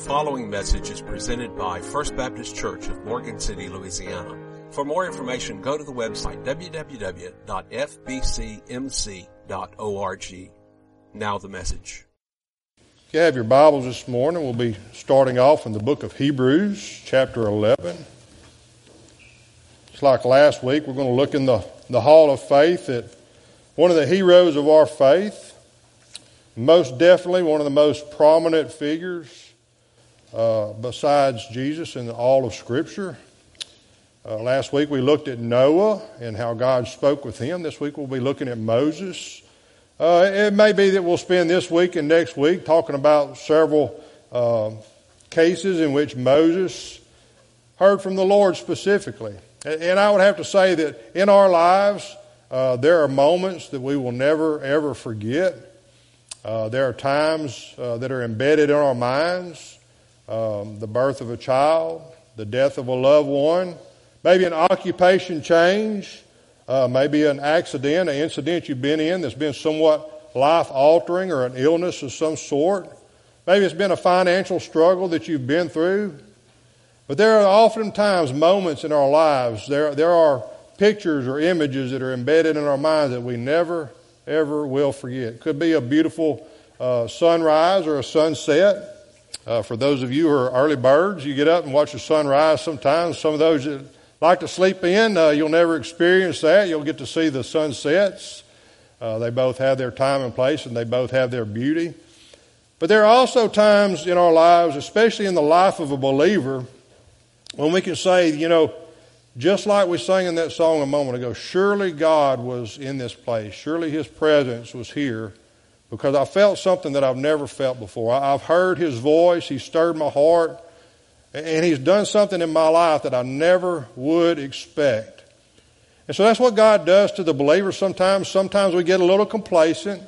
following message is presented by First Baptist Church of Morgan City, Louisiana. For more information, go to the website www.fbcmc.org. Now the message. If you have your Bibles this morning, we'll be starting off in the book of Hebrews, chapter 11. It's like last week, we're going to look in the, the hall of faith at one of the heroes of our faith, most definitely one of the most prominent figures uh, besides Jesus in all of Scripture. Uh, last week we looked at Noah and how God spoke with him. This week we'll be looking at Moses. Uh, it may be that we'll spend this week and next week talking about several uh, cases in which Moses heard from the Lord specifically. And I would have to say that in our lives, uh, there are moments that we will never ever forget. Uh, there are times that are embedded in our minds um, the birth of a child, the death of a loved one, maybe an occupation change, uh, maybe an accident, an incident you've been in that's been somewhat life altering or an illness of some sort. Maybe it's been a financial struggle that you've been through. But there are oftentimes moments in our lives, there, there are pictures or images that are embedded in our minds that we never, ever will forget. It could be a beautiful uh, sunrise or a sunset. Uh, for those of you who are early birds, you get up and watch the sunrise sometimes. Some of those that like to sleep in, uh, you'll never experience that. You'll get to see the sunsets. Uh, they both have their time and place and they both have their beauty. But there are also times in our lives, especially in the life of a believer, when we can say, you know, just like we sang in that song a moment ago, surely God was in this place. Surely His presence was here because I felt something that I've never felt before. I've heard his voice, he stirred my heart, and he's done something in my life that I never would expect. And so that's what God does to the believer sometimes. Sometimes we get a little complacent.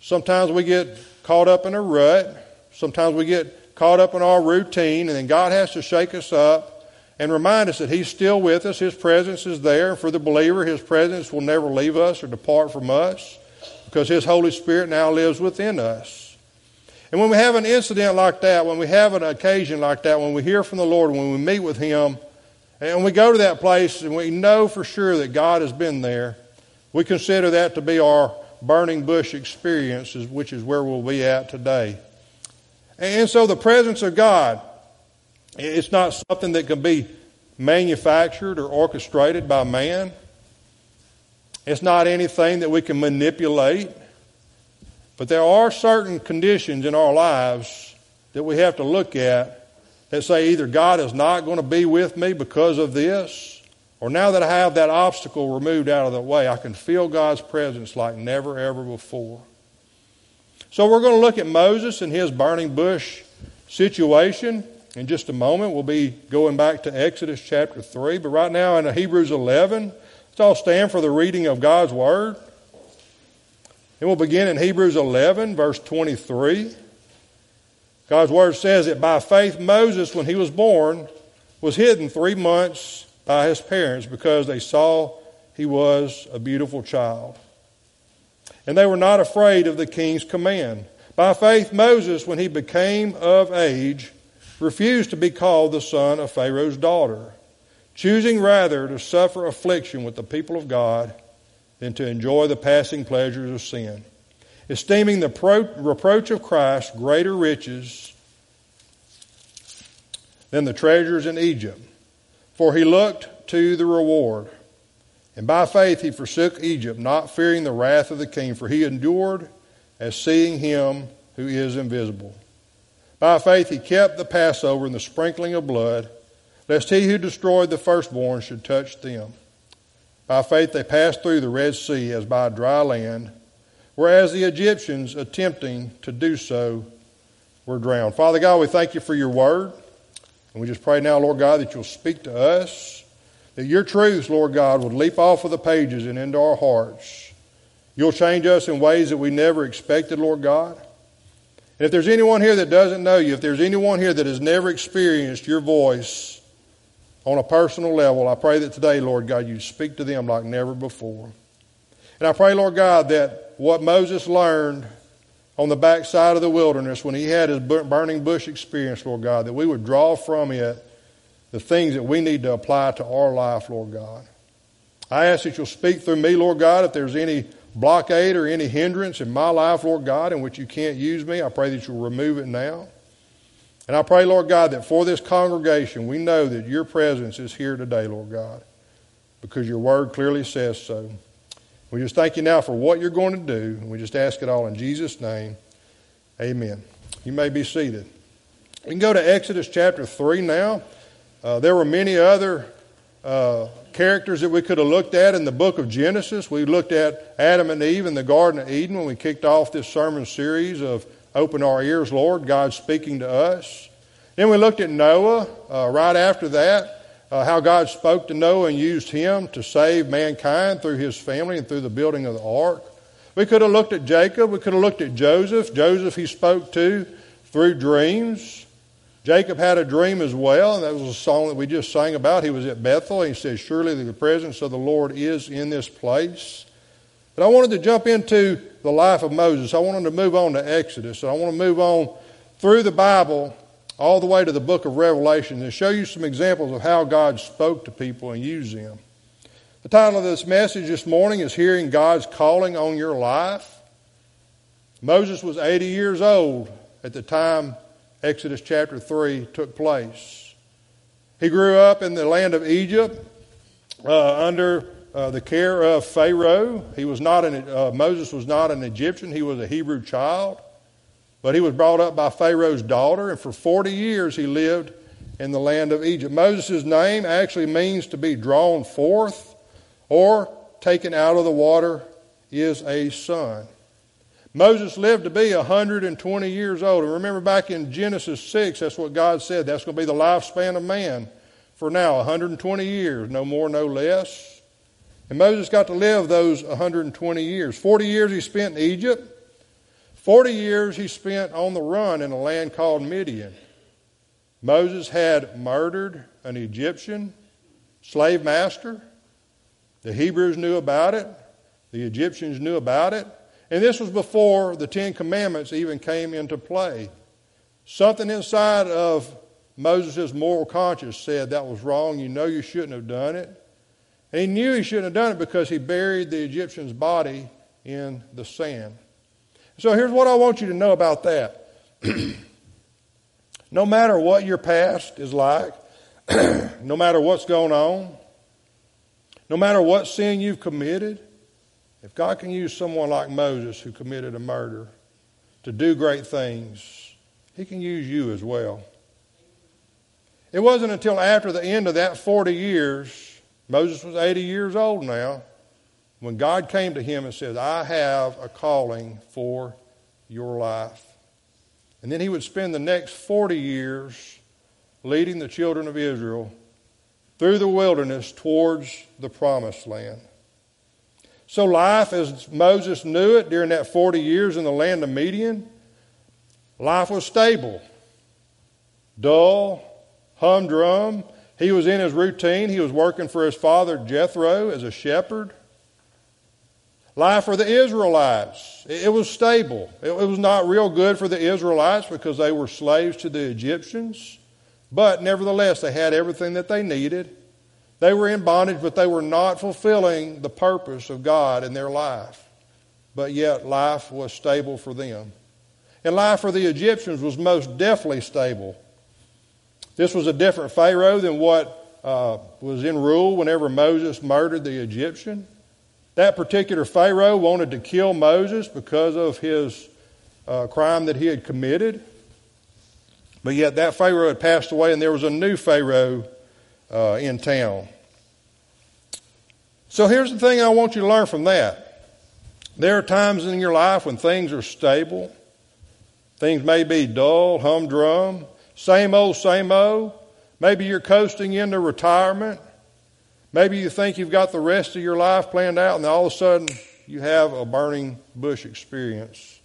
Sometimes we get caught up in a rut. Sometimes we get caught up in our routine, and then God has to shake us up and remind us that He's still with us. His presence is there. For the believer, His presence will never leave us or depart from us because His Holy Spirit now lives within us. And when we have an incident like that, when we have an occasion like that, when we hear from the Lord, when we meet with Him, and we go to that place and we know for sure that God has been there, we consider that to be our burning bush experience, which is where we'll be at today. And so the presence of God, it's not something that can be manufactured or orchestrated by man. It's not anything that we can manipulate. But there are certain conditions in our lives that we have to look at that say either God is not going to be with me because of this, or now that I have that obstacle removed out of the way, I can feel God's presence like never ever before. So we're going to look at Moses and his burning bush situation in just a moment. We'll be going back to Exodus chapter 3, but right now in Hebrews 11, Let's all stand for the reading of God's Word. And we'll begin in Hebrews 11, verse 23. God's Word says that by faith Moses, when he was born, was hidden three months by his parents because they saw he was a beautiful child. And they were not afraid of the king's command. By faith, Moses, when he became of age, refused to be called the son of Pharaoh's daughter choosing rather to suffer affliction with the people of God than to enjoy the passing pleasures of sin, esteeming the pro- reproach of Christ greater riches than the treasures in Egypt. For he looked to the reward. And by faith he forsook Egypt, not fearing the wrath of the king, for he endured as seeing him who is invisible. By faith he kept the Passover and the sprinkling of blood lest he who destroyed the firstborn should touch them. By faith they passed through the Red Sea as by dry land, whereas the Egyptians, attempting to do so, were drowned. Father God, we thank you for your word. And we just pray now, Lord God, that you'll speak to us, that your truths, Lord God, would leap off of the pages and into our hearts. You'll change us in ways that we never expected, Lord God. And if there's anyone here that doesn't know you, if there's anyone here that has never experienced your voice, on a personal level, I pray that today, Lord God, you speak to them like never before. And I pray, Lord God, that what Moses learned on the backside of the wilderness when he had his burning bush experience, Lord God, that we would draw from it the things that we need to apply to our life, Lord God. I ask that you'll speak through me, Lord God, if there's any blockade or any hindrance in my life, Lord God, in which you can't use me. I pray that you'll remove it now. And I pray, Lord God, that for this congregation, we know that your presence is here today, Lord God, because your word clearly says so. We just thank you now for what you're going to do, and we just ask it all in Jesus' name. Amen. You may be seated. We can go to Exodus chapter 3 now. Uh, there were many other uh, characters that we could have looked at in the book of Genesis. We looked at Adam and Eve in the Garden of Eden when we kicked off this sermon series of Open Our Ears, Lord, God speaking to us. Then we looked at Noah uh, right after that, uh, how God spoke to Noah and used him to save mankind through his family and through the building of the ark. We could have looked at Jacob. We could have looked at Joseph. Joseph he spoke to through dreams. Jacob had a dream as well, and that was a song that we just sang about. He was at Bethel, and he said, Surely the presence of the Lord is in this place. But I wanted to jump into the life of Moses. I wanted to move on to Exodus. I want to move on through the Bible all the way to the book of Revelation and show you some examples of how God spoke to people and used them. The title of this message this morning is Hearing God's Calling on Your Life. Moses was 80 years old at the time Exodus chapter 3 took place. He grew up in the land of Egypt uh, under uh, the care of Pharaoh. He was not an, uh, Moses was not an Egyptian, he was a Hebrew child. But he was brought up by Pharaoh's daughter, and for 40 years he lived in the land of Egypt. Moses' name actually means to be drawn forth or taken out of the water is a son. Moses lived to be 120 years old. And remember back in Genesis 6, that's what God said. That's going to be the lifespan of man for now 120 years, no more, no less. And Moses got to live those 120 years. 40 years he spent in Egypt, 40 years he spent on the run in a land called Midian. Moses had murdered an Egyptian slave master. The Hebrews knew about it, the Egyptians knew about it. And this was before the Ten Commandments even came into play. Something inside of Moses' moral conscience said that was wrong. You know you shouldn't have done it. He knew he shouldn't have done it because he buried the Egyptian's body in the sand. So here's what I want you to know about that. no matter what your past is like, no matter what's going on, no matter what sin you've committed, if God can use someone like Moses who committed a murder to do great things, he can use you as well. It wasn't until after the end of that 40 years, Moses was 80 years old now, when God came to him and said, I have a calling for your life. And then he would spend the next 40 years leading the children of Israel through the wilderness towards the promised land. So, life as Moses knew it during that 40 years in the land of Midian, life was stable, dull, humdrum. He was in his routine. He was working for his father Jethro as a shepherd. Life for the Israelites, it was stable. It was not real good for the Israelites because they were slaves to the Egyptians, but nevertheless, they had everything that they needed. They were in bondage, but they were not fulfilling the purpose of God in their life. But yet, life was stable for them. And life for the Egyptians was most definitely stable. This was a different Pharaoh than what uh, was in rule whenever Moses murdered the Egyptian. That particular Pharaoh wanted to kill Moses because of his uh, crime that he had committed. But yet, that Pharaoh had passed away, and there was a new Pharaoh uh, in town. So here's the thing I want you to learn from that. There are times in your life when things are stable. Things may be dull, humdrum, same old, same old. Maybe you're coasting into retirement. Maybe you think you've got the rest of your life planned out, and all of a sudden you have a burning bush experience.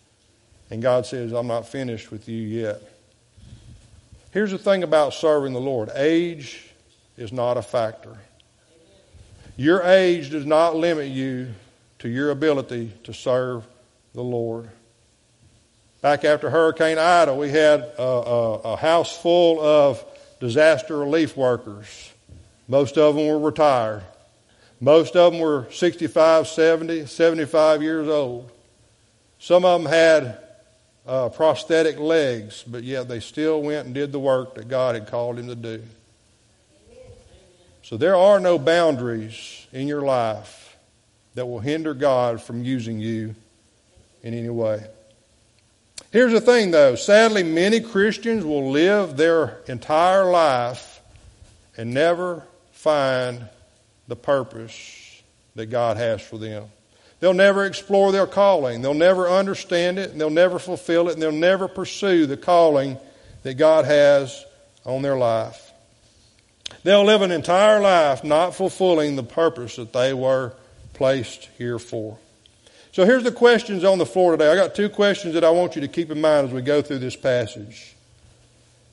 And God says, I'm not finished with you yet. Here's the thing about serving the Lord age is not a factor. Your age does not limit you to your ability to serve the Lord. Back after Hurricane Ida, we had a, a, a house full of disaster relief workers. Most of them were retired. Most of them were 65, 70, 75 years old. Some of them had uh, prosthetic legs, but yet they still went and did the work that God had called them to do. So there are no boundaries in your life that will hinder God from using you in any way. Here's the thing, though. Sadly, many Christians will live their entire life and never find the purpose that God has for them. They'll never explore their calling. They'll never understand it, and they'll never fulfill it, and they'll never pursue the calling that God has on their life. They'll live an entire life not fulfilling the purpose that they were placed here for. So here's the questions on the floor today. I got two questions that I want you to keep in mind as we go through this passage.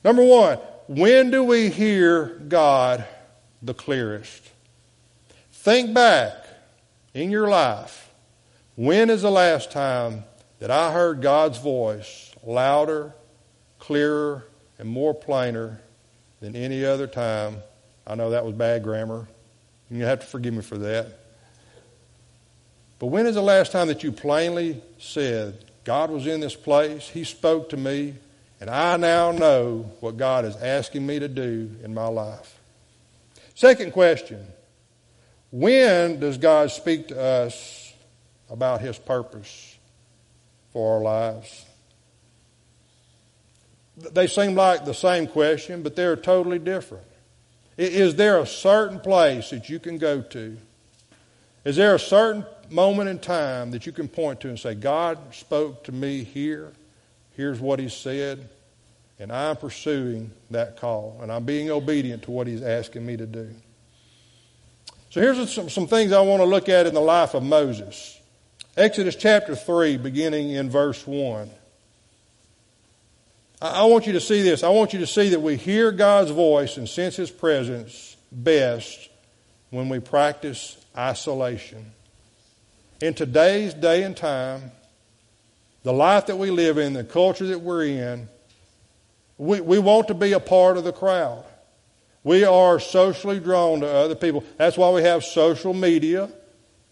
Number one, when do we hear God the clearest? Think back in your life when is the last time that I heard God's voice louder, clearer, and more plainer than any other time? I know that was bad grammar. You have to forgive me for that. But when is the last time that you plainly said, God was in this place, He spoke to me, and I now know what God is asking me to do in my life? Second question When does God speak to us about His purpose for our lives. They seem like the same question, but they're totally different. Is there a certain place that you can go to? Is there a certain moment in time that you can point to and say, God spoke to me here, here's what He said, and I'm pursuing that call, and I'm being obedient to what He's asking me to do? So here's some, some things I want to look at in the life of Moses. Exodus chapter 3, beginning in verse 1. I want you to see this. I want you to see that we hear God's voice and sense His presence best when we practice isolation. In today's day and time, the life that we live in, the culture that we're in, we, we want to be a part of the crowd. We are socially drawn to other people. That's why we have social media.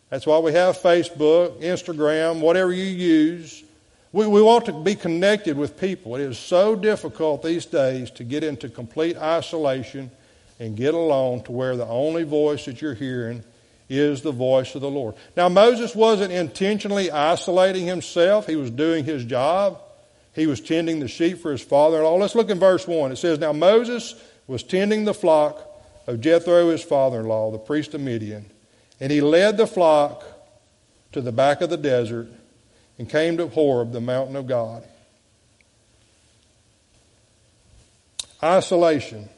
That's why we have Facebook, Instagram, whatever you use. We, we want to be connected with people. It is so difficult these days to get into complete isolation and get alone to where the only voice that you're hearing is the voice of the Lord. Now, Moses wasn't intentionally isolating himself, he was doing his job. He was tending the sheep for his father in law. Let's look in verse 1. It says, Now Moses was tending the flock of Jethro, his father in law, the priest of Midian. And he led the flock to the back of the desert and came to Horeb, the mountain of God. Isolation.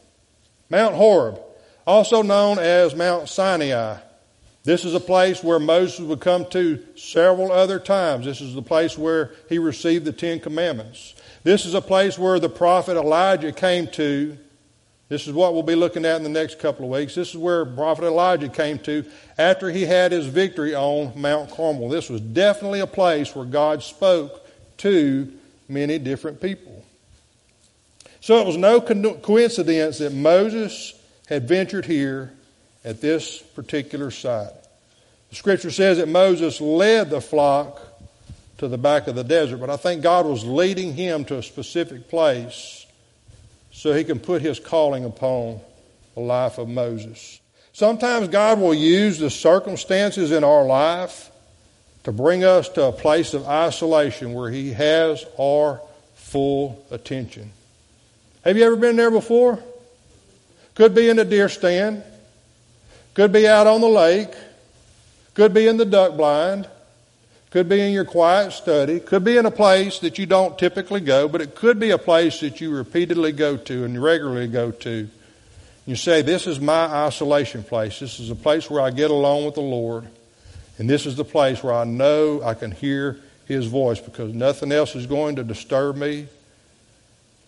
Mount Horeb, also known as Mount Sinai. This is a place where Moses would come to several other times. This is the place where he received the Ten Commandments. This is a place where the prophet Elijah came to this is what we'll be looking at in the next couple of weeks. This is where Prophet Elijah came to after he had his victory on Mount Carmel. This was definitely a place where God spoke to many different people. So it was no coincidence that Moses had ventured here at this particular site. The scripture says that Moses led the flock to the back of the desert, but I think God was leading him to a specific place so he can put his calling upon the life of Moses. Sometimes God will use the circumstances in our life to bring us to a place of isolation where he has our full attention. Have you ever been there before? Could be in a deer stand, could be out on the lake, could be in the duck blind, could be in your quiet study. Could be in a place that you don't typically go, but it could be a place that you repeatedly go to and regularly go to. You say, This is my isolation place. This is a place where I get alone with the Lord. And this is the place where I know I can hear His voice because nothing else is going to disturb me.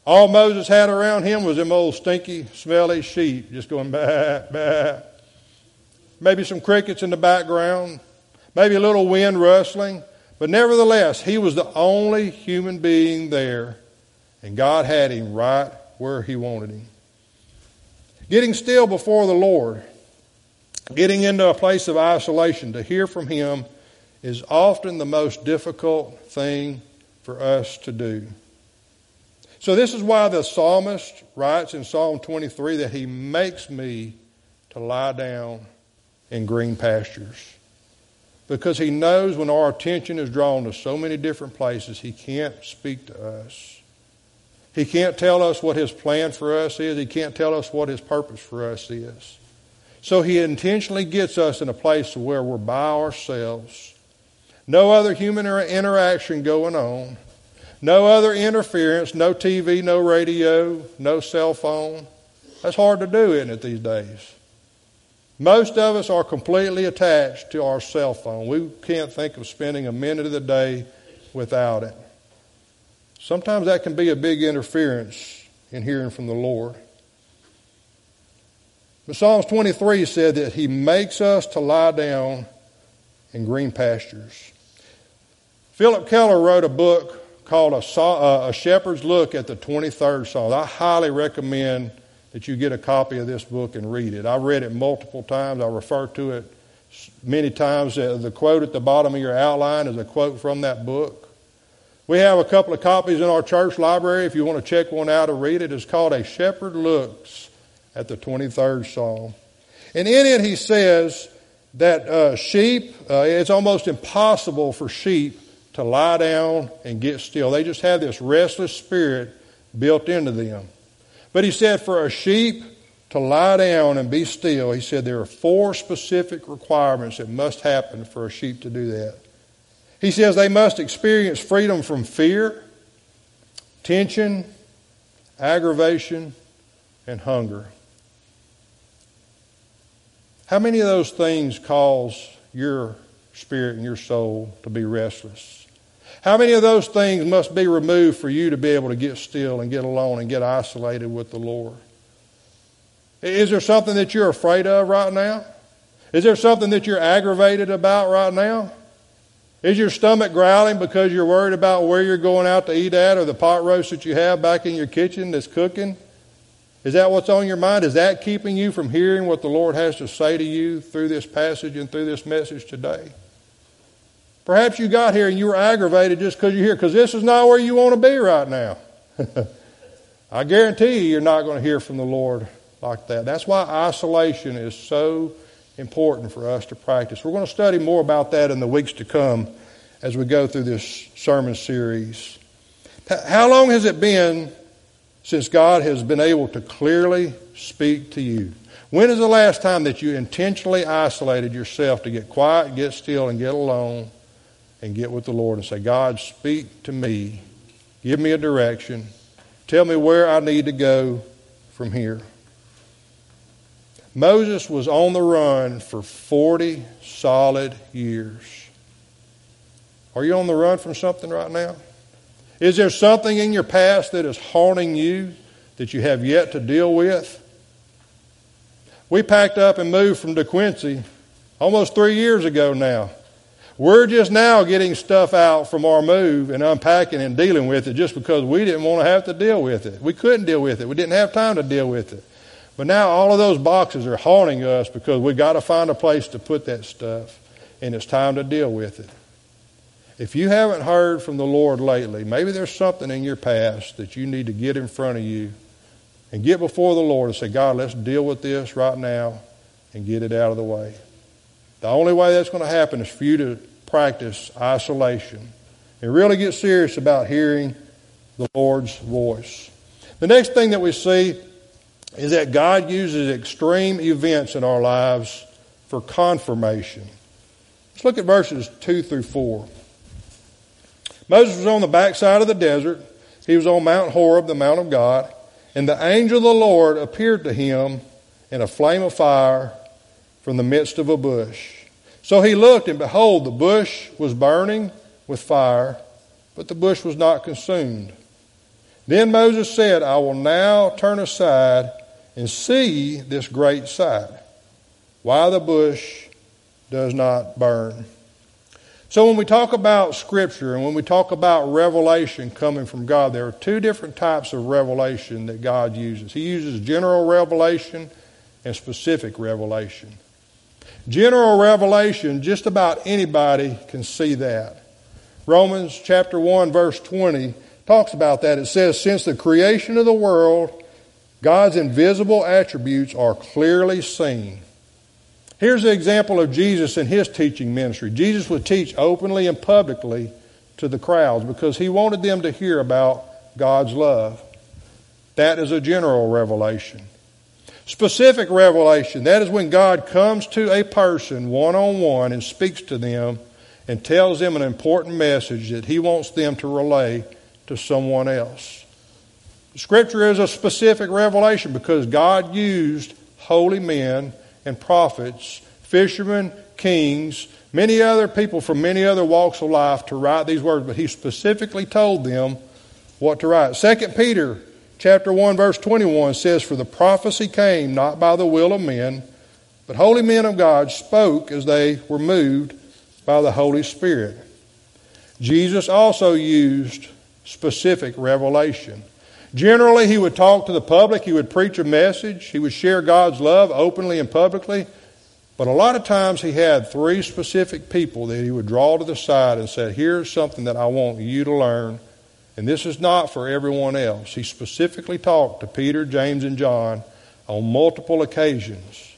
All Moses had around him was them old stinky, smelly sheep just going bah, bah. Maybe some crickets in the background maybe a little wind rustling, But nevertheless, he was the only human being there, and God had him right where he wanted him. Getting still before the Lord, getting into a place of isolation to hear from him is often the most difficult thing for us to do. So, this is why the psalmist writes in Psalm 23 that he makes me to lie down in green pastures. Because he knows when our attention is drawn to so many different places, he can't speak to us. He can't tell us what his plan for us is, he can't tell us what his purpose for us is. So, he intentionally gets us in a place where we're by ourselves, no other human interaction going on no other interference, no TV, no radio, no cell phone. That's hard to do, isn't it, these days? Most of us are completely attached to our cell phone. We can't think of spending a minute of the day without it. Sometimes that can be a big interference in hearing from the Lord. But Psalms 23 said that He makes us to lie down in green pastures. Phillip Keller wrote a book called a, uh, Shepherd's Look at the 23rd Psalm. I highly recommend that you get a copy of this book and read it. I read it multiple times. I refer to it many times. Uh, the quote at the bottom of your outline is a quote from that book. We have a couple of copies in our church library. If you want to check one out or read it, it's called A Shepherd Looks at the 23rd Psalm. And in it, he says that uh, sheep, uh, it's almost impossible for sheep to lie down and get still. They just have this restless spirit built into them. But he said, for a sheep to lie down and be still, he said there are four specific requirements that must happen for a sheep to do that. He says they must experience freedom from fear, tension, aggravation, and hunger. How many of those things cause your spirit and your soul to be restless? How many of those things must be removed for you to be able to get still and get alone and get isolated with the Lord? Is there something that you're afraid of right now? Is there something that you're aggravated about right now? Is your stomach growling because you're worried about where you're going out to eat at or the pot roast that you have back in your kitchen that's cooking? Is that what's on your mind? Is that keeping you from hearing what the Lord has to say to you through this passage and through this message today? Perhaps you got here and you were aggravated just because you're here, because this is not where you want to be right now. I guarantee you, you're not going to hear from the Lord like that. That's why isolation is so important for us to practice. We're going to study more about that in the weeks to come as we go through this sermon series. How long has it been since God has been able to clearly speak to you? When is the last time that you intentionally isolated yourself to get quiet, get still, and get alone and get with the Lord and say, God, speak to me. Give me a direction. Tell me where I need to go from here. Moses was on the run for 40 solid years. Are you on the run from something right now? Is there something in your past that is haunting you that you have yet to deal with? We packed up and moved from De DeQuincy almost three years ago now. We're just now getting stuff out from our move and unpacking and dealing with it just because we didn't want to have to deal with it. We couldn't deal with it. We didn't have time to deal with it. But now all of those boxes are haunting us because we've got to find a place to put that stuff and it's time to deal with it. If you haven't heard from the Lord lately, maybe there's something in your past that you need to get in front of you and get before the Lord and say, God, let's deal with this right now and get it out of the way. The only way that's going to happen is for you to practice isolation and really get serious about hearing the Lord's voice. The next thing that we see is that God uses extreme events in our lives for confirmation. Let's look at verses 2 through 4. Moses was on the backside of the desert. He was on Mount Horeb, the Mount of God, and the angel of the Lord appeared to him in a flame of fire from the midst of a bush. So he looked, and behold, the bush was burning with fire, but the bush was not consumed. Then Moses said, I will now turn aside and see this great sight, why the bush does not burn. So when we talk about Scripture and when we talk about revelation coming from God, there are two different types of revelation that God uses. He uses general revelation and specific revelation. General revelation, just about anybody can see that. Romans chapter 1 verse 20 talks about that. It says, Since the creation of the world, God's invisible attributes are clearly seen Here's the example of Jesus in his teaching ministry. Jesus would teach openly and publicly to the crowds because he wanted them to hear about God's love. That is a general revelation. Specific revelation, that is when God comes to a person one on one and speaks to them and tells them an important message that he wants them to relay to someone else. Scripture is a specific revelation because God used holy men and prophets, fishermen, kings, many other people from many other walks of life to write these words, but he specifically told them what to write. 2 Peter chapter 1 verse 21 says, For the prophecy came not by the will of men, but holy men of God spoke as they were moved by the Holy Spirit. Jesus also used specific revelation. Generally, he would talk to the public, he would preach a message, he would share God's love openly and publicly. But a lot of times he had three specific people that he would draw to the side and said, Here's something that I want you to learn, and this is not for everyone else. He specifically talked to Peter, James, and John on multiple occasions.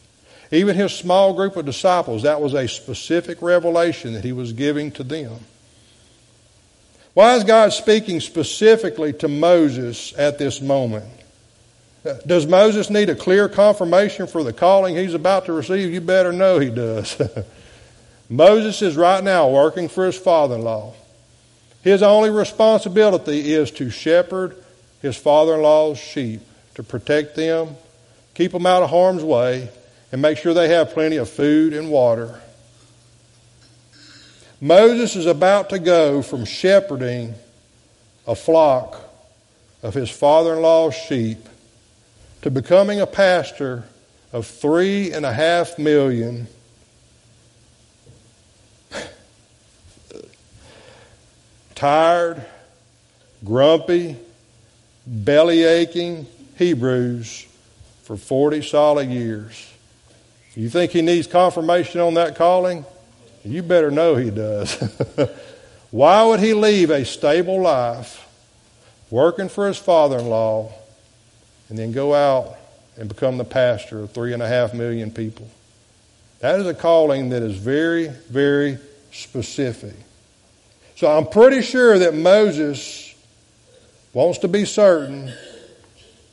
Even his small group of disciples, that was a specific revelation that he was giving to them. Why is God speaking specifically to Moses at this moment? Does Moses need a clear confirmation for the calling he's about to receive? You better know he does. Moses is right now working for his father in law. His only responsibility is to shepherd his father in law's sheep, to protect them, keep them out of harm's way, and make sure they have plenty of food and water. Moses is about to go from shepherding a flock of his father in law's sheep to becoming a pastor of three and a half million tired, grumpy, belly aching Hebrews for 40 solid years. You think he needs confirmation on that calling? You better know he does. Why would he leave a stable life, working for his father in law, and then go out and become the pastor of three and a half million people? That is a calling that is very, very specific. So I'm pretty sure that Moses wants to be certain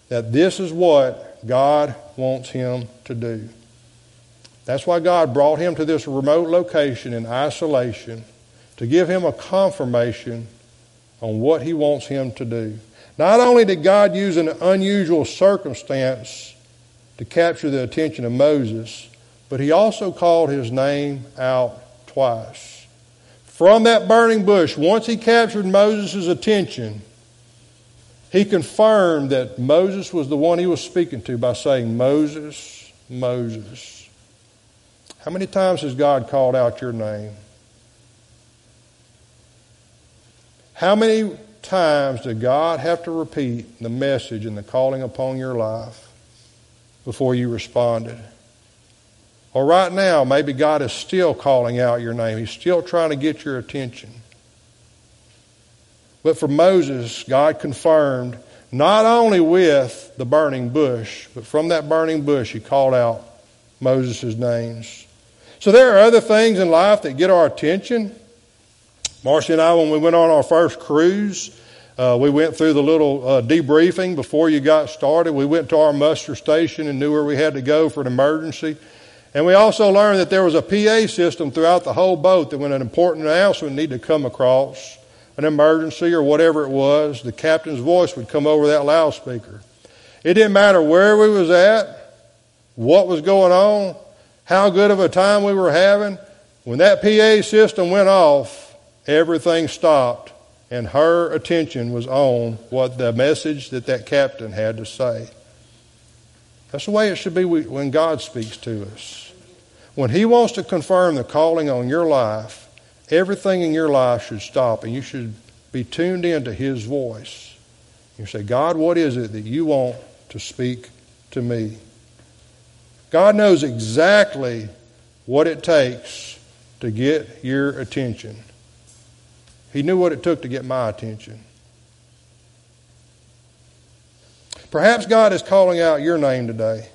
that this is what God wants him to do. That's why God brought him to this remote location in isolation to give him a confirmation on what he wants him to do. Not only did God use an unusual circumstance to capture the attention of Moses, but he also called his name out twice. From that burning bush, once he captured Moses' attention, he confirmed that Moses was the one he was speaking to by saying, Moses, Moses. How many times has God called out your name? How many times did God have to repeat the message and the calling upon your life before you responded? Or right now, maybe God is still calling out your name. He's still trying to get your attention. But for Moses, God confirmed not only with the burning bush, but from that burning bush, he called out Moses' names. So there are other things in life that get our attention. Marcy and I, when we went on our first cruise, uh, we went through the little uh, debriefing before you got started. We went to our muster station and knew where we had to go for an emergency. And we also learned that there was a PA system throughout the whole boat that when an important announcement needed to come across, an emergency or whatever it was, the captain's voice would come over that loudspeaker. It didn't matter where we was at, what was going on, how good of a time we were having. When that PA system went off, everything stopped, and her attention was on what the message that that captain had to say. That's the way it should be when God speaks to us. When He wants to confirm the calling on your life, everything in your life should stop and you should be tuned into His voice. You say, God, what is it that you want to speak to me? God knows exactly what it takes to get your attention. He knew what it took to get my attention. Perhaps God is calling out your name today,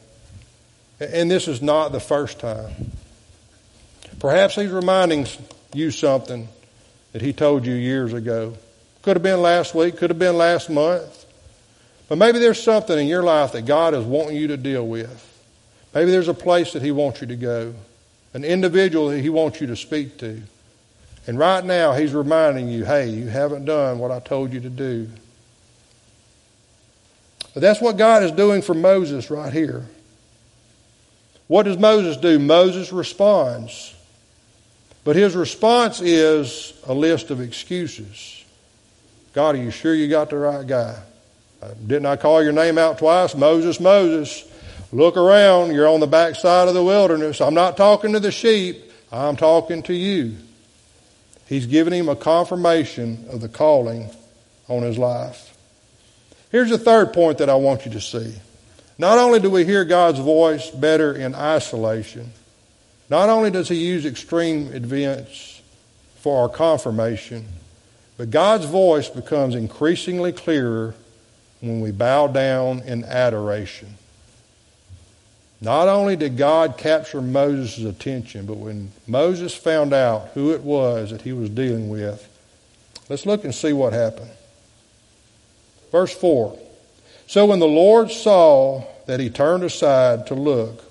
and this is not the first time. Perhaps He's reminding you something that He told you years ago. Could have been last week, could have been last month. But maybe there's something in your life that God is wanting you to deal with. Maybe there's a place that He wants you to go, an individual that He wants you to speak to. And right now, He's reminding you hey, you haven't done what I told you to do. But that's what God is doing for Moses right here. What does Moses do? Moses responds. But his response is a list of excuses. God, are you sure you got the right guy? Uh, didn't I call your name out twice? Moses, Moses. Look around. You're on the backside of the wilderness. I'm not talking to the sheep. I'm talking to you. He's giving him a confirmation of the calling on his life. Here's the third point that I want you to see. Not only do we hear God's voice better in isolation, not only does He use extreme events for our confirmation, but God's voice becomes increasingly clearer when we bow down in adoration. Not only did God capture Moses' attention, but when Moses found out who it was that he was dealing with, let's look and see what happened. Verse 4. So when the Lord saw that he turned aside to look,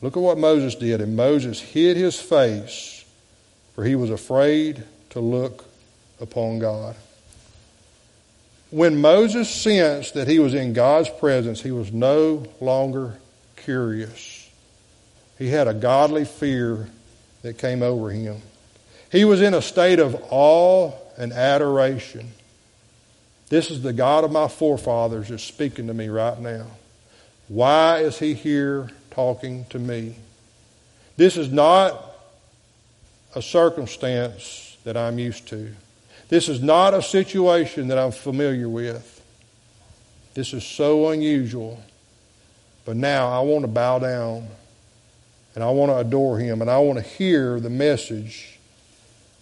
Look at what Moses did. And Moses hid his face, for he was afraid to look upon God. When Moses sensed that he was in God's presence, he was no longer curious. He had a godly fear that came over him. He was in a state of awe and adoration. This is the God of my forefathers is speaking to me right now. Why is he here talking to me? This is not a circumstance that I'm used to. This is not a situation that I'm familiar with. This is so unusual. But now I want to bow down and I want to adore him and I want to hear the message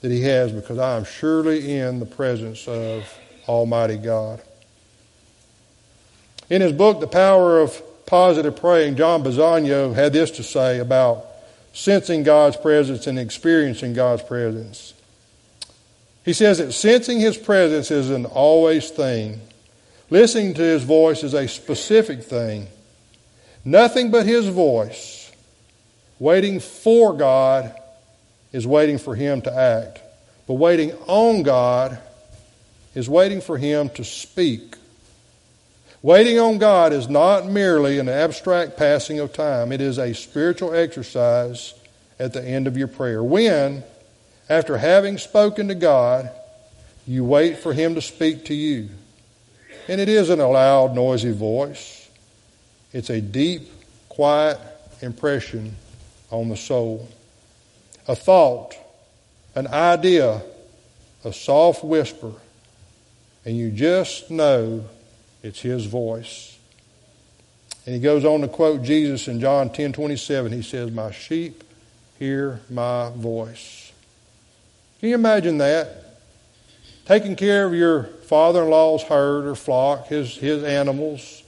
that he has because I am surely in the presence of Almighty God. In his book, The Power of Positive Praying, John Bisagno had this to say about sensing God's presence and experiencing God's presence. He says that sensing his presence is an always thing. Listening to his voice is a specific thing. Nothing but his voice. Waiting for God is waiting for him to act. But waiting on God is waiting for Him to speak. Waiting on God is not merely an abstract passing of time, it is a spiritual exercise at the end of your prayer. When, after having spoken to God, you wait for Him to speak to you. And it isn't a loud, noisy voice, it's a deep, quiet impression on the soul. A thought, an idea, a soft whisper and you just know it's his voice. And he goes on to quote Jesus in John 10 27. He says, My sheep hear my voice. Can you imagine that? Taking care of your father in law's herd or flock, his, his animals.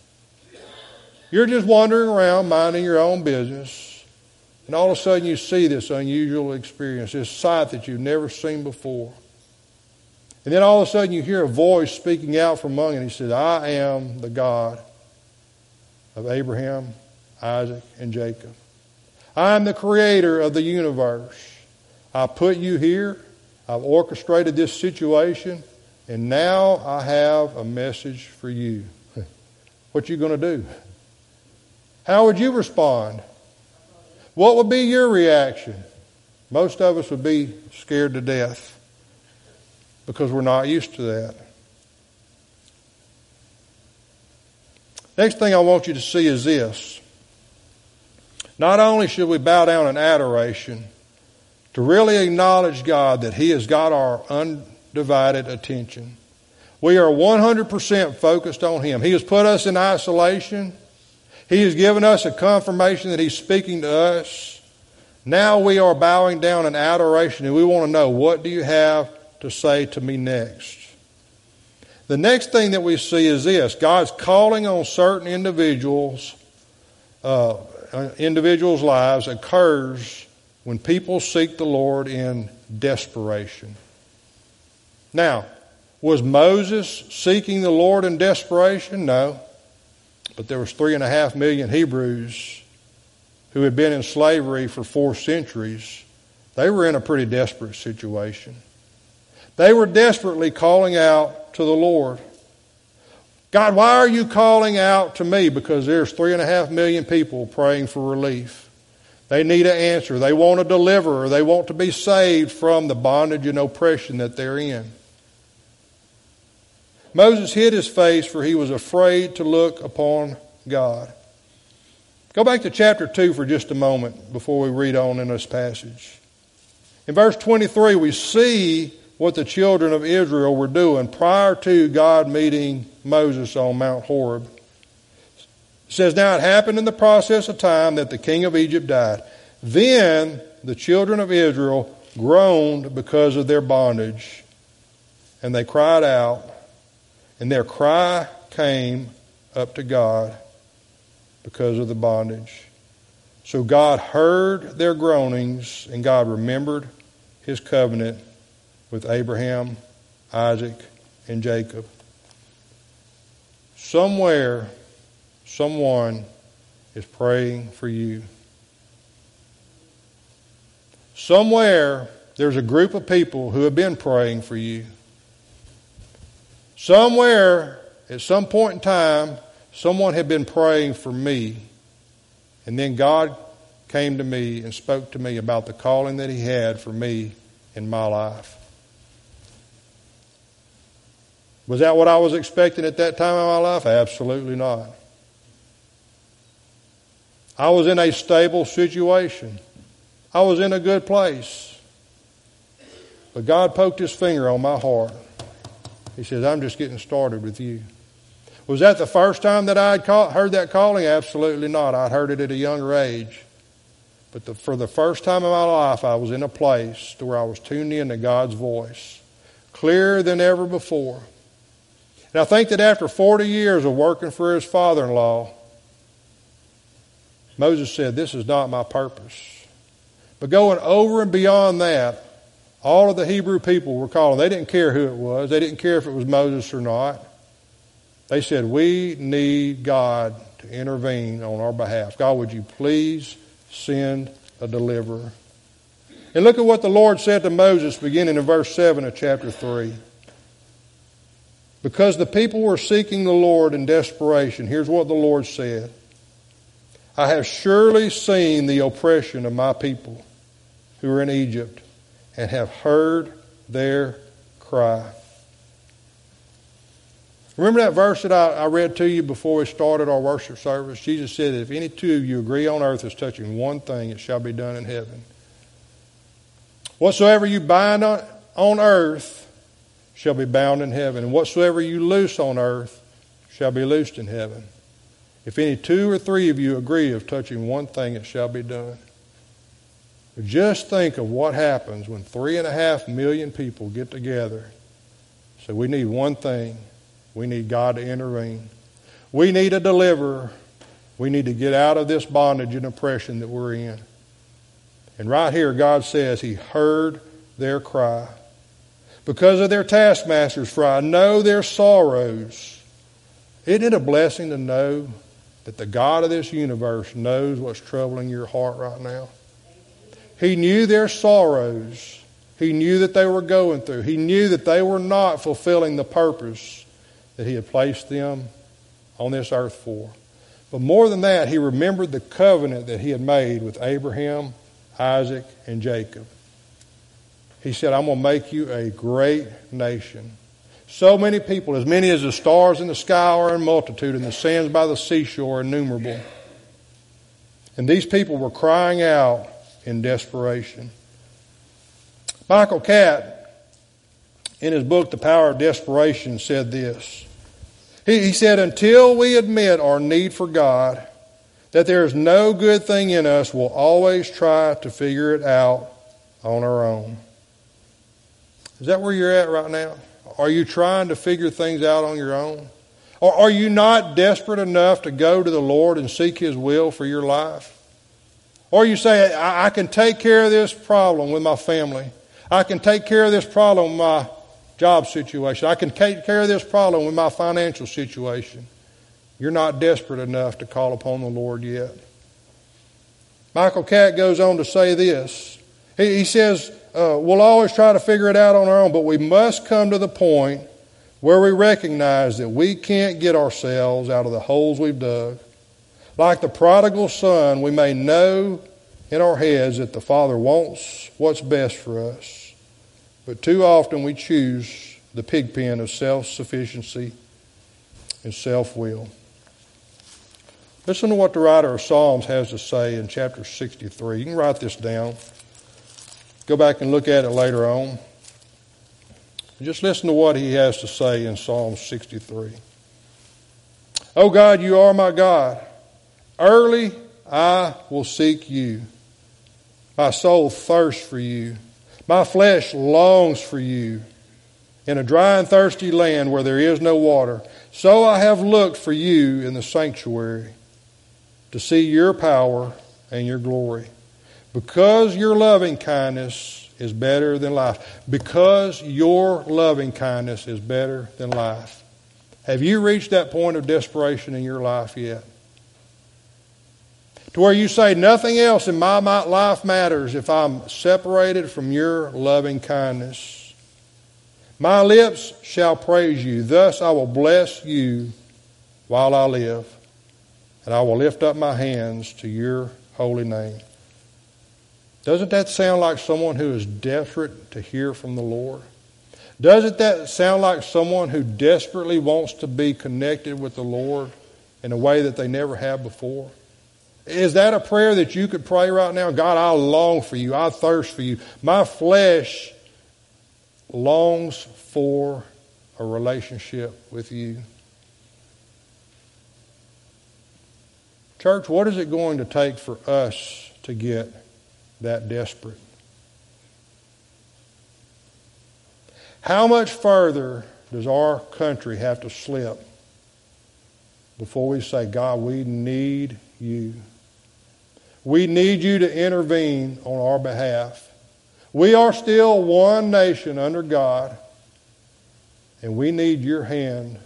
You're just wandering around minding your own business. And all of a sudden you see this unusual experience, this sight that you've never seen before. And then all of a sudden you hear a voice speaking out from among it. He says, I am the God of Abraham, Isaac, and Jacob. I am the creator of the universe. I put you here. I've orchestrated this situation. And now I have a message for you. what you going to do? How would you respond? What would be your reaction? Most of us would be scared to death because we're not used to that. Next thing I want you to see is this. Not only should we bow down in adoration, to really acknowledge God that He has got our undivided attention. We are 100% focused on Him. He has put us in isolation. He has given us a confirmation that He's speaking to us. Now we are bowing down in adoration and we want to know what do you have to say to me next? The next thing that we see is this God's calling on certain individuals, uh, individuals' lives occurs when people seek the Lord in desperation. Now, was Moses seeking the Lord in desperation? No. But there was three and a half million Hebrews who had been in slavery for four centuries. They were in a pretty desperate situation. They were desperately calling out to the Lord. God, why are you calling out to me? Because there's three and a half million people praying for relief. They need an answer. They want a deliverer. They want to be saved from the bondage and oppression that they're in. Moses hid his face, for he was afraid to look upon God. Go back to chapter 2 for just a moment before we read on in this passage. In verse 23, we see what the children of Israel were doing prior to God meeting Moses on Mount Horeb. It says, Now it happened in the process of time that the king of Egypt died. Then the children of Israel groaned because of their bondage, and they cried out, and their cry came up to God because of the bondage. So God heard their groanings, and God remembered his covenant with Abraham, Isaac, and Jacob. Somewhere, someone is praying for you. Somewhere, there's a group of people who have been praying for you. Somewhere, at some point in time, someone had been praying for me. And then God came to me and spoke to me about the calling that He had for me in my life. Was that what I was expecting at that time in my life? Absolutely not. I was in a stable situation. I was in a good place. But God poked his finger on my heart. He says, I'm just getting started with you. Was that the first time that I had heard that calling? Absolutely not. I'd heard it at a younger age. But the, for the first time in my life, I was in a place to where I was tuned in to God's voice, clearer than ever before. And I think that after 40 years of working for his father in law, Moses said, This is not my purpose. But going over and beyond that, all of the Hebrew people were calling. They didn't care who it was, they didn't care if it was Moses or not. They said, We need God to intervene on our behalf. God, would you please send a deliverer? And look at what the Lord said to Moses beginning in verse 7 of chapter 3. Because the people were seeking the Lord in desperation, here's what the Lord said I have surely seen the oppression of my people who are in Egypt and have heard their cry. Remember that verse that I, I, read to you before we started our worship service? Jesus said, If any two of you agree on earth as touching one thing, it shall be done in heaven. Whatsoever you bind on, on earth shall be bound in heaven, and whatsoever you loose on earth shall be loosed in heaven. If any two or three of you agree of touching one thing, it shall be done. Just think of what happens when three and a half million people get together. So we need one thing. We need God to intervene. We need a deliverer. We need to get out of this bondage and oppression that we're in. And right here, God says He heard their cry because of their taskmasters, for I know their sorrows. Isn't it a blessing to know that the God of this universe knows what's troubling your heart right now? He knew their sorrows, He knew that they were going through. He knew that they were not fulfilling the purpose that He had placed them on this earth for. But more than that, He remembered the covenant that He had made with Abraham, Isaac, and Jacob. He said, I'm going to make you a great nation. So many people, as many as the stars in the sky are in multitude, and the sands by the seashore are innumerable. And these people were crying out in desperation. Michael Catt, in his book, The Power of Desperation, said this. He, he said, Until we admit our need for God, that there is no good thing in us, we'll always try to figure it out on our own. Is that where you're at right now? Are you trying to figure things out on your own? Or are you not desperate enough to go to the Lord and seek His will for your life? Or you say, I, I can take care of this problem with my family. I can take care of this problem with my job situation. I can take care of this problem with my financial situation. You're not desperate enough to call upon the Lord yet. Michael Catt goes on to say this. He, he says, uh, we'll always try to figure it out on our own, but we must come to the point where we recognize that we can't get ourselves out of the holes we've dug. Like the prodigal son, we may know in our heads that the Father wants what's best for us, but too often we choose the pig pen of self sufficiency and self will. Listen to what the writer of Psalms has to say in chapter 63. You can write this down. Go back and look at it later on. Just listen to what he has to say in Psalm 63. Oh God, you are my God. Early I will seek you. My soul thirsts for you. My flesh longs for you in a dry and thirsty land where there is no water. So I have looked for you in the sanctuary to see your power and your glory. Because your loving kindness is better than life. Because your loving kindness is better than life. Have you reached that point of desperation in your life yet? To where you say, nothing else in my life matters if I'm separated from your loving kindness. My lips shall praise you. Thus I will bless you while I live. And I will lift up my hands to your holy name. Doesn't that sound like someone who is desperate to hear from the Lord? Doesn't that sound like someone who desperately wants to be connected with the Lord in a way that they never have before? Is that a prayer that you could pray right now? God, I long for you. I thirst for you. My flesh longs for a relationship with you. Church, what is it going to take for us to get that desperate. How much further does our country have to slip before we say, God, we need you? We need you to intervene on our behalf. We are still one nation under God, and we need your hand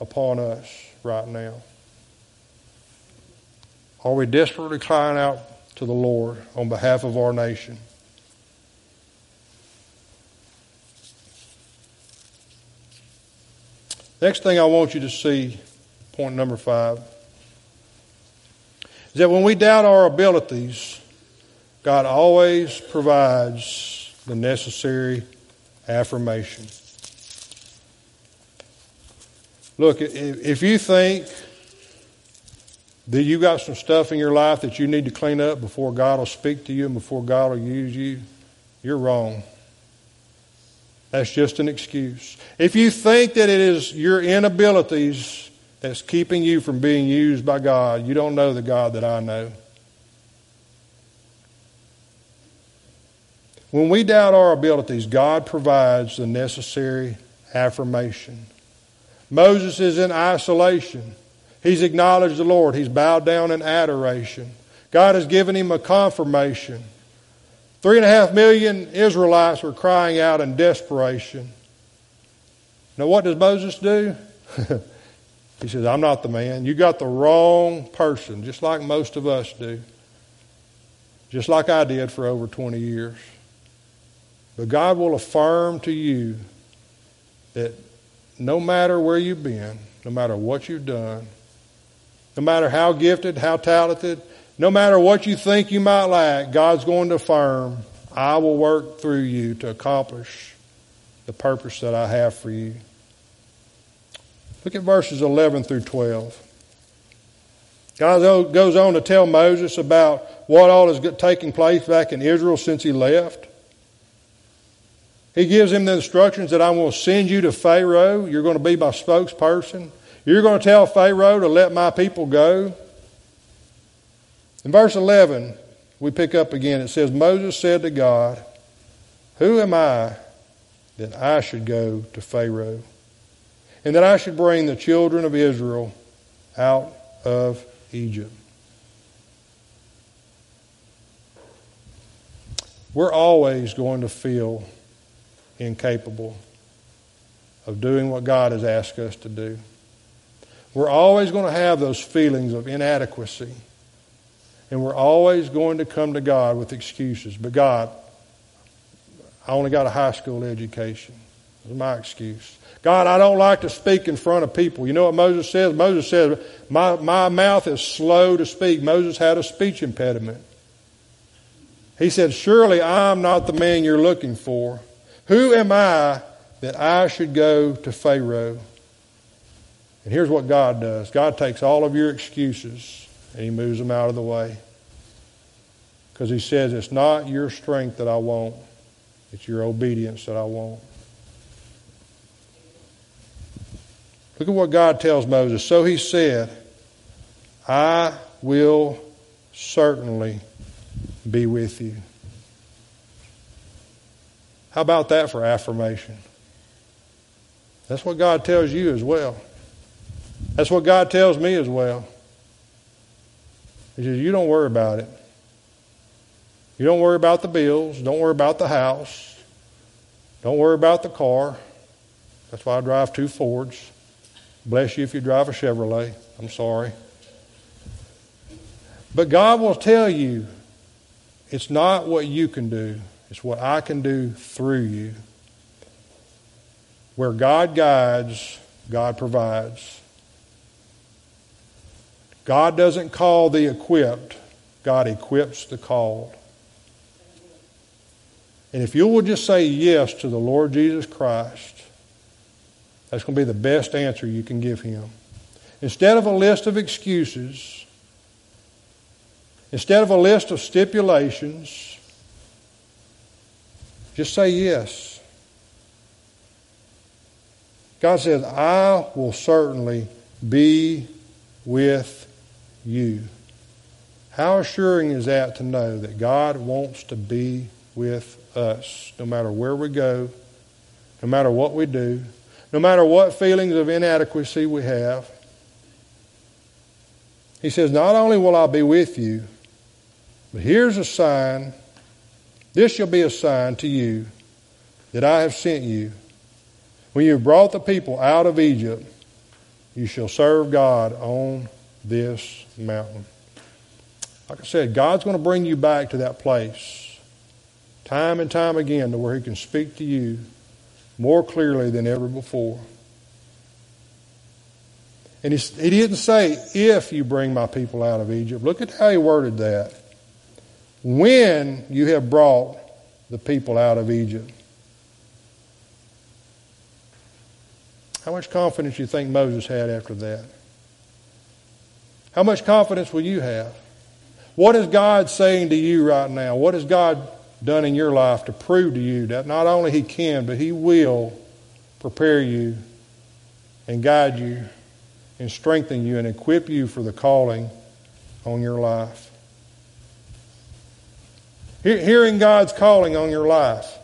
upon us right now. Are we desperately crying out to the Lord on behalf of our nation. Next thing I want you to see, point number five, is that when we doubt our abilities, God always provides the necessary affirmation. Look, if you think that you got some stuff in your life that you need to clean up before God will speak to you and before God will use you, you're wrong. That's just an excuse. If you think that it is your inabilities that's keeping you from being used by God, you don't know the God that I know. When we doubt our abilities, God provides the necessary affirmation. Moses is in isolation. He's acknowledged the Lord. He's bowed down in adoration. God has given him a confirmation. Three and a half million Israelites were crying out in desperation. Now, what does Moses do? he says, I'm not the man. You got the wrong person, just like most of us do. Just like I did for over 20 years. But God will affirm to you that no matter where you've been, no matter what you've done, no matter how gifted, how talented, no matter what you think you might lack, God's going to affirm, I will work through you to accomplish the purpose that I have for you. Look at verses 11 through 12. God goes on to tell Moses about what all is taking place back in Israel since he left. He gives him the instructions that I'm going to send you to Pharaoh. You're going to be my spokesperson. You're going to tell Pharaoh to let my people go. In verse 11, we pick up again. It says, Moses said to God, Who am I that I should go to Pharaoh and that I should bring the children of Israel out of Egypt? We're always going to feel incapable of doing what God has asked us to do. We're always going to have those feelings of inadequacy. And we're always going to come to God with excuses. But God, I only got a high school education. That's my excuse. God, I don't like to speak in front of people. You know what Moses says? Moses says, my, my mouth is slow to speak. Moses had a speech impediment. He said, Surely I'm not the man you're looking for. Who am I that I should go to Pharaoh? And here's what God does God takes all of your excuses and He moves them out of the way. Because He says, It's not your strength that I want, it's your obedience that I want. Look at what God tells Moses. So He said, I will certainly be with you. How about that for affirmation? That's what God tells you as well. That's what God tells me as well. He says, You don't worry about it. You don't worry about the bills. Don't worry about the house. Don't worry about the car. That's why I drive two Fords. Bless you if you drive a Chevrolet. I'm sorry. But God will tell you it's not what you can do, it's what I can do through you. Where God guides, God provides. God doesn't call the equipped, God equips the called. And if you will just say yes to the Lord Jesus Christ, that's going to be the best answer you can give him. Instead of a list of excuses, instead of a list of stipulations, just say yes. God says, I will certainly be with you. How assuring is that to know that God wants to be with us no matter where we go, no matter what we do, no matter what feelings of inadequacy we have? He says, Not only will I be with you, but here's a sign this shall be a sign to you that I have sent you. When you have brought the people out of Egypt, you shall serve God on this mountain. Like I said, God's going to bring you back to that place time and time again to where He can speak to you more clearly than ever before. And he, didn't say, if you bring my people out of Egypt. Look at how he worded that when you have brought the people out of Egypt. How much confidence do you think Moses had after that? How much confidence will you have? What is God saying to you right now? What has God done in your life to prove to you that not only He can, but He will prepare you and guide you and strengthen you and equip you for the calling on your life? Hearing God's calling on your life.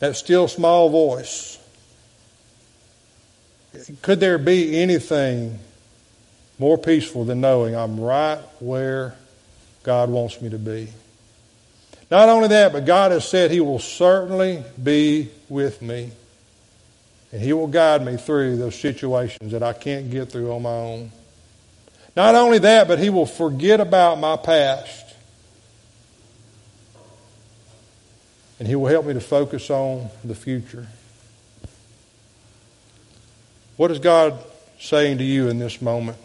That still small voice. Could there be anything more peaceful than knowing I'm right where God wants me to be? Not only that, but God has said He will certainly be with me. And He will guide me through those situations that I can't get through on my own. Not only that, but He will forget about my past and He will help me to focus on the future. What is God saying to you in this moment?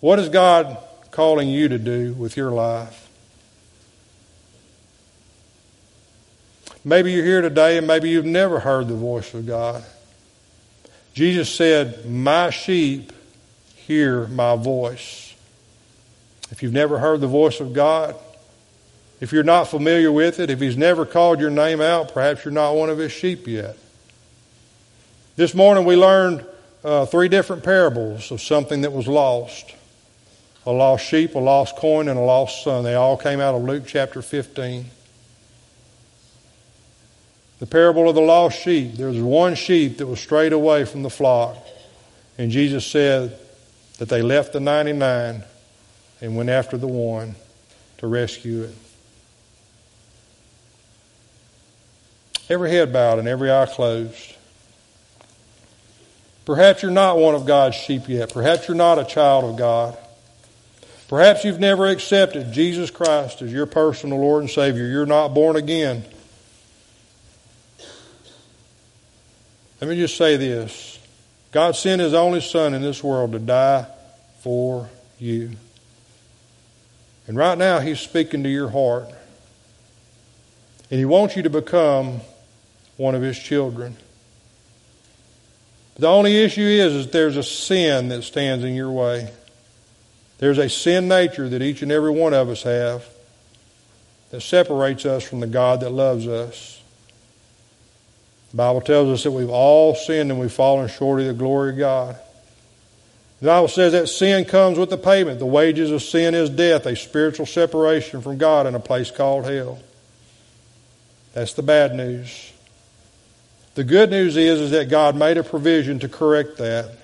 What is God calling you to do with your life? Maybe you're here today and maybe you've never heard the voice of God. Jesus said, My sheep hear my voice. If you've never heard the voice of God, if you're not familiar with it, if He's never called your name out, perhaps you're not one of His sheep yet. This morning we learned uh, three different parables of something that was lost a lost sheep, a lost coin, and a lost son. They all came out of Luke chapter 15. The parable of the lost sheep. There was one sheep that was strayed away from the flock. And Jesus said that they left the 99 and went after the one to rescue it. Every head bowed and every eye closed. Perhaps you're not one of God's sheep yet. Perhaps you're not a child of God. Perhaps you've never accepted Jesus Christ as your personal Lord and Savior. You're not born again. Let me just say this God sent His only Son in this world to die for you. And right now, He's speaking to your heart. And He wants you to become one of His children. The only issue is, is there's a sin that stands in your way. There's a sin nature that each and every one of us have that separates us from the God that loves us. The Bible tells us that we've all sinned and we've fallen short of the glory of God. The Bible says that sin comes with the payment. The wages of sin is death, a spiritual separation from God in a place called hell. That's the bad news. The good news is, is that God made a provision to correct that.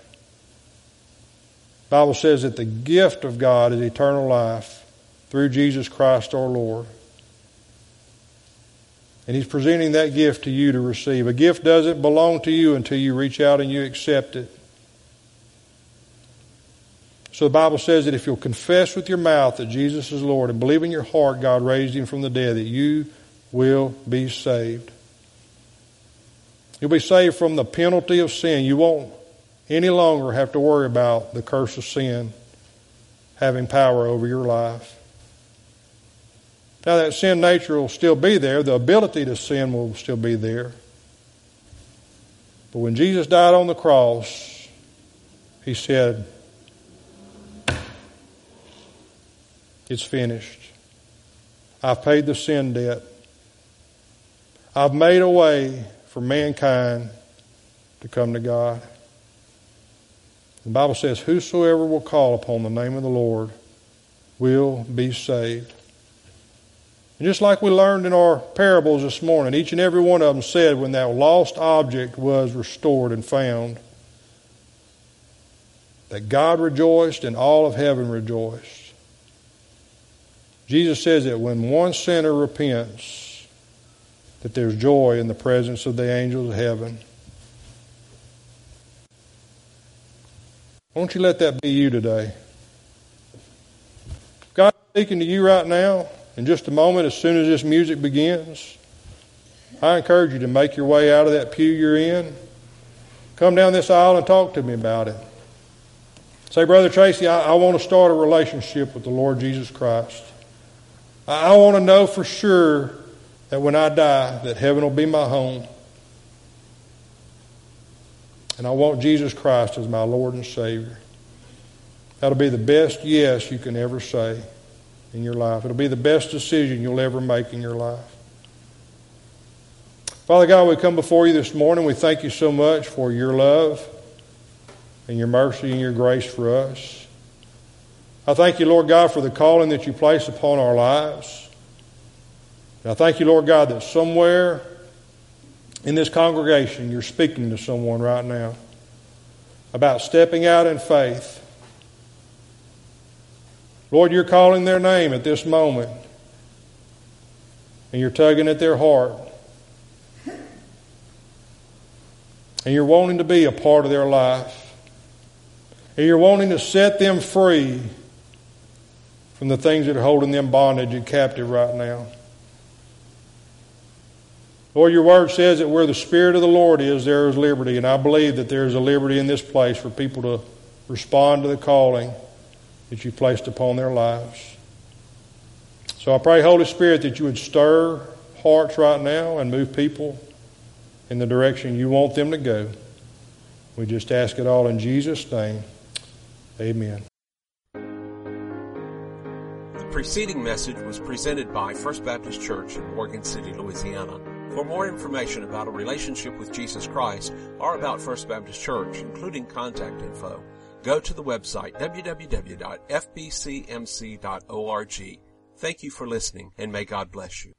Bible says that the gift of God is eternal life through Jesus Christ our Lord. And He's presenting that gift to you to receive. A gift doesn't belong to you until you reach out and you accept it. So the Bible says that if you'll confess with your mouth that Jesus is Lord and believe in your heart God raised him from the dead, that you will be saved. You'll be saved from the penalty of sin. You won't any longer have to worry about the curse of sin having power over your life. Now, that sin nature will still be there, the ability to sin will still be there. But when Jesus died on the cross, he said, It's finished. I've paid the sin debt. I've made a way for mankind to come to God. The Bible says, Whosoever will call upon the name of the Lord will be saved. And just like we learned in our parables this morning, each and every one of them said when that lost object was restored and found, that God rejoiced and all of heaven rejoiced. Jesus says that when one sinner repents, that there's joy in the presence of the angels of heaven. Won't you let that be you today? God speaking to you right now, in just a moment, as soon as this music begins, I encourage you to make your way out of that pew you're in. Come down this aisle and talk to me about it. Say, Brother Tracey, I, I want to start a relationship with the Lord Jesus Christ. I, I want to know for sure that when I die, that heaven will be my home. And I want Jesus Christ as my Lord and Savior. That'll be the best yes you can ever say in your life. It'll be the best decision you'll ever make in your life. Father God, we come before you this morning. We thank you so much for your love and your mercy and your grace for us. I thank you, Lord God, for the calling that you place upon our lives. And I thank you, Lord God, that somewhere in this congregation you're speaking to someone right now about stepping out in faith. Lord, you're calling their name at this moment, and you're tugging at their heart. And you're wanting to be a part of their life. And you're wanting to set them free from the things that are holding them bondage and captive right now. Lord, your word says that where the Spirit of the Lord is, there is liberty. And I believe that there is a liberty in this place for people to respond to the calling that you placed upon their lives. So I pray, Holy Spirit, that you would stir hearts right now and move people in the direction you want them to go. We just ask it all in Jesus' name. Amen. The preceding message was presented by First Baptist Church in Morgan City, Louisiana. For more information about a relationship with Jesus Christ or about First Baptist Church, including contact info, go to the website www.fbcmc.org. Thank you for listening and may God bless you.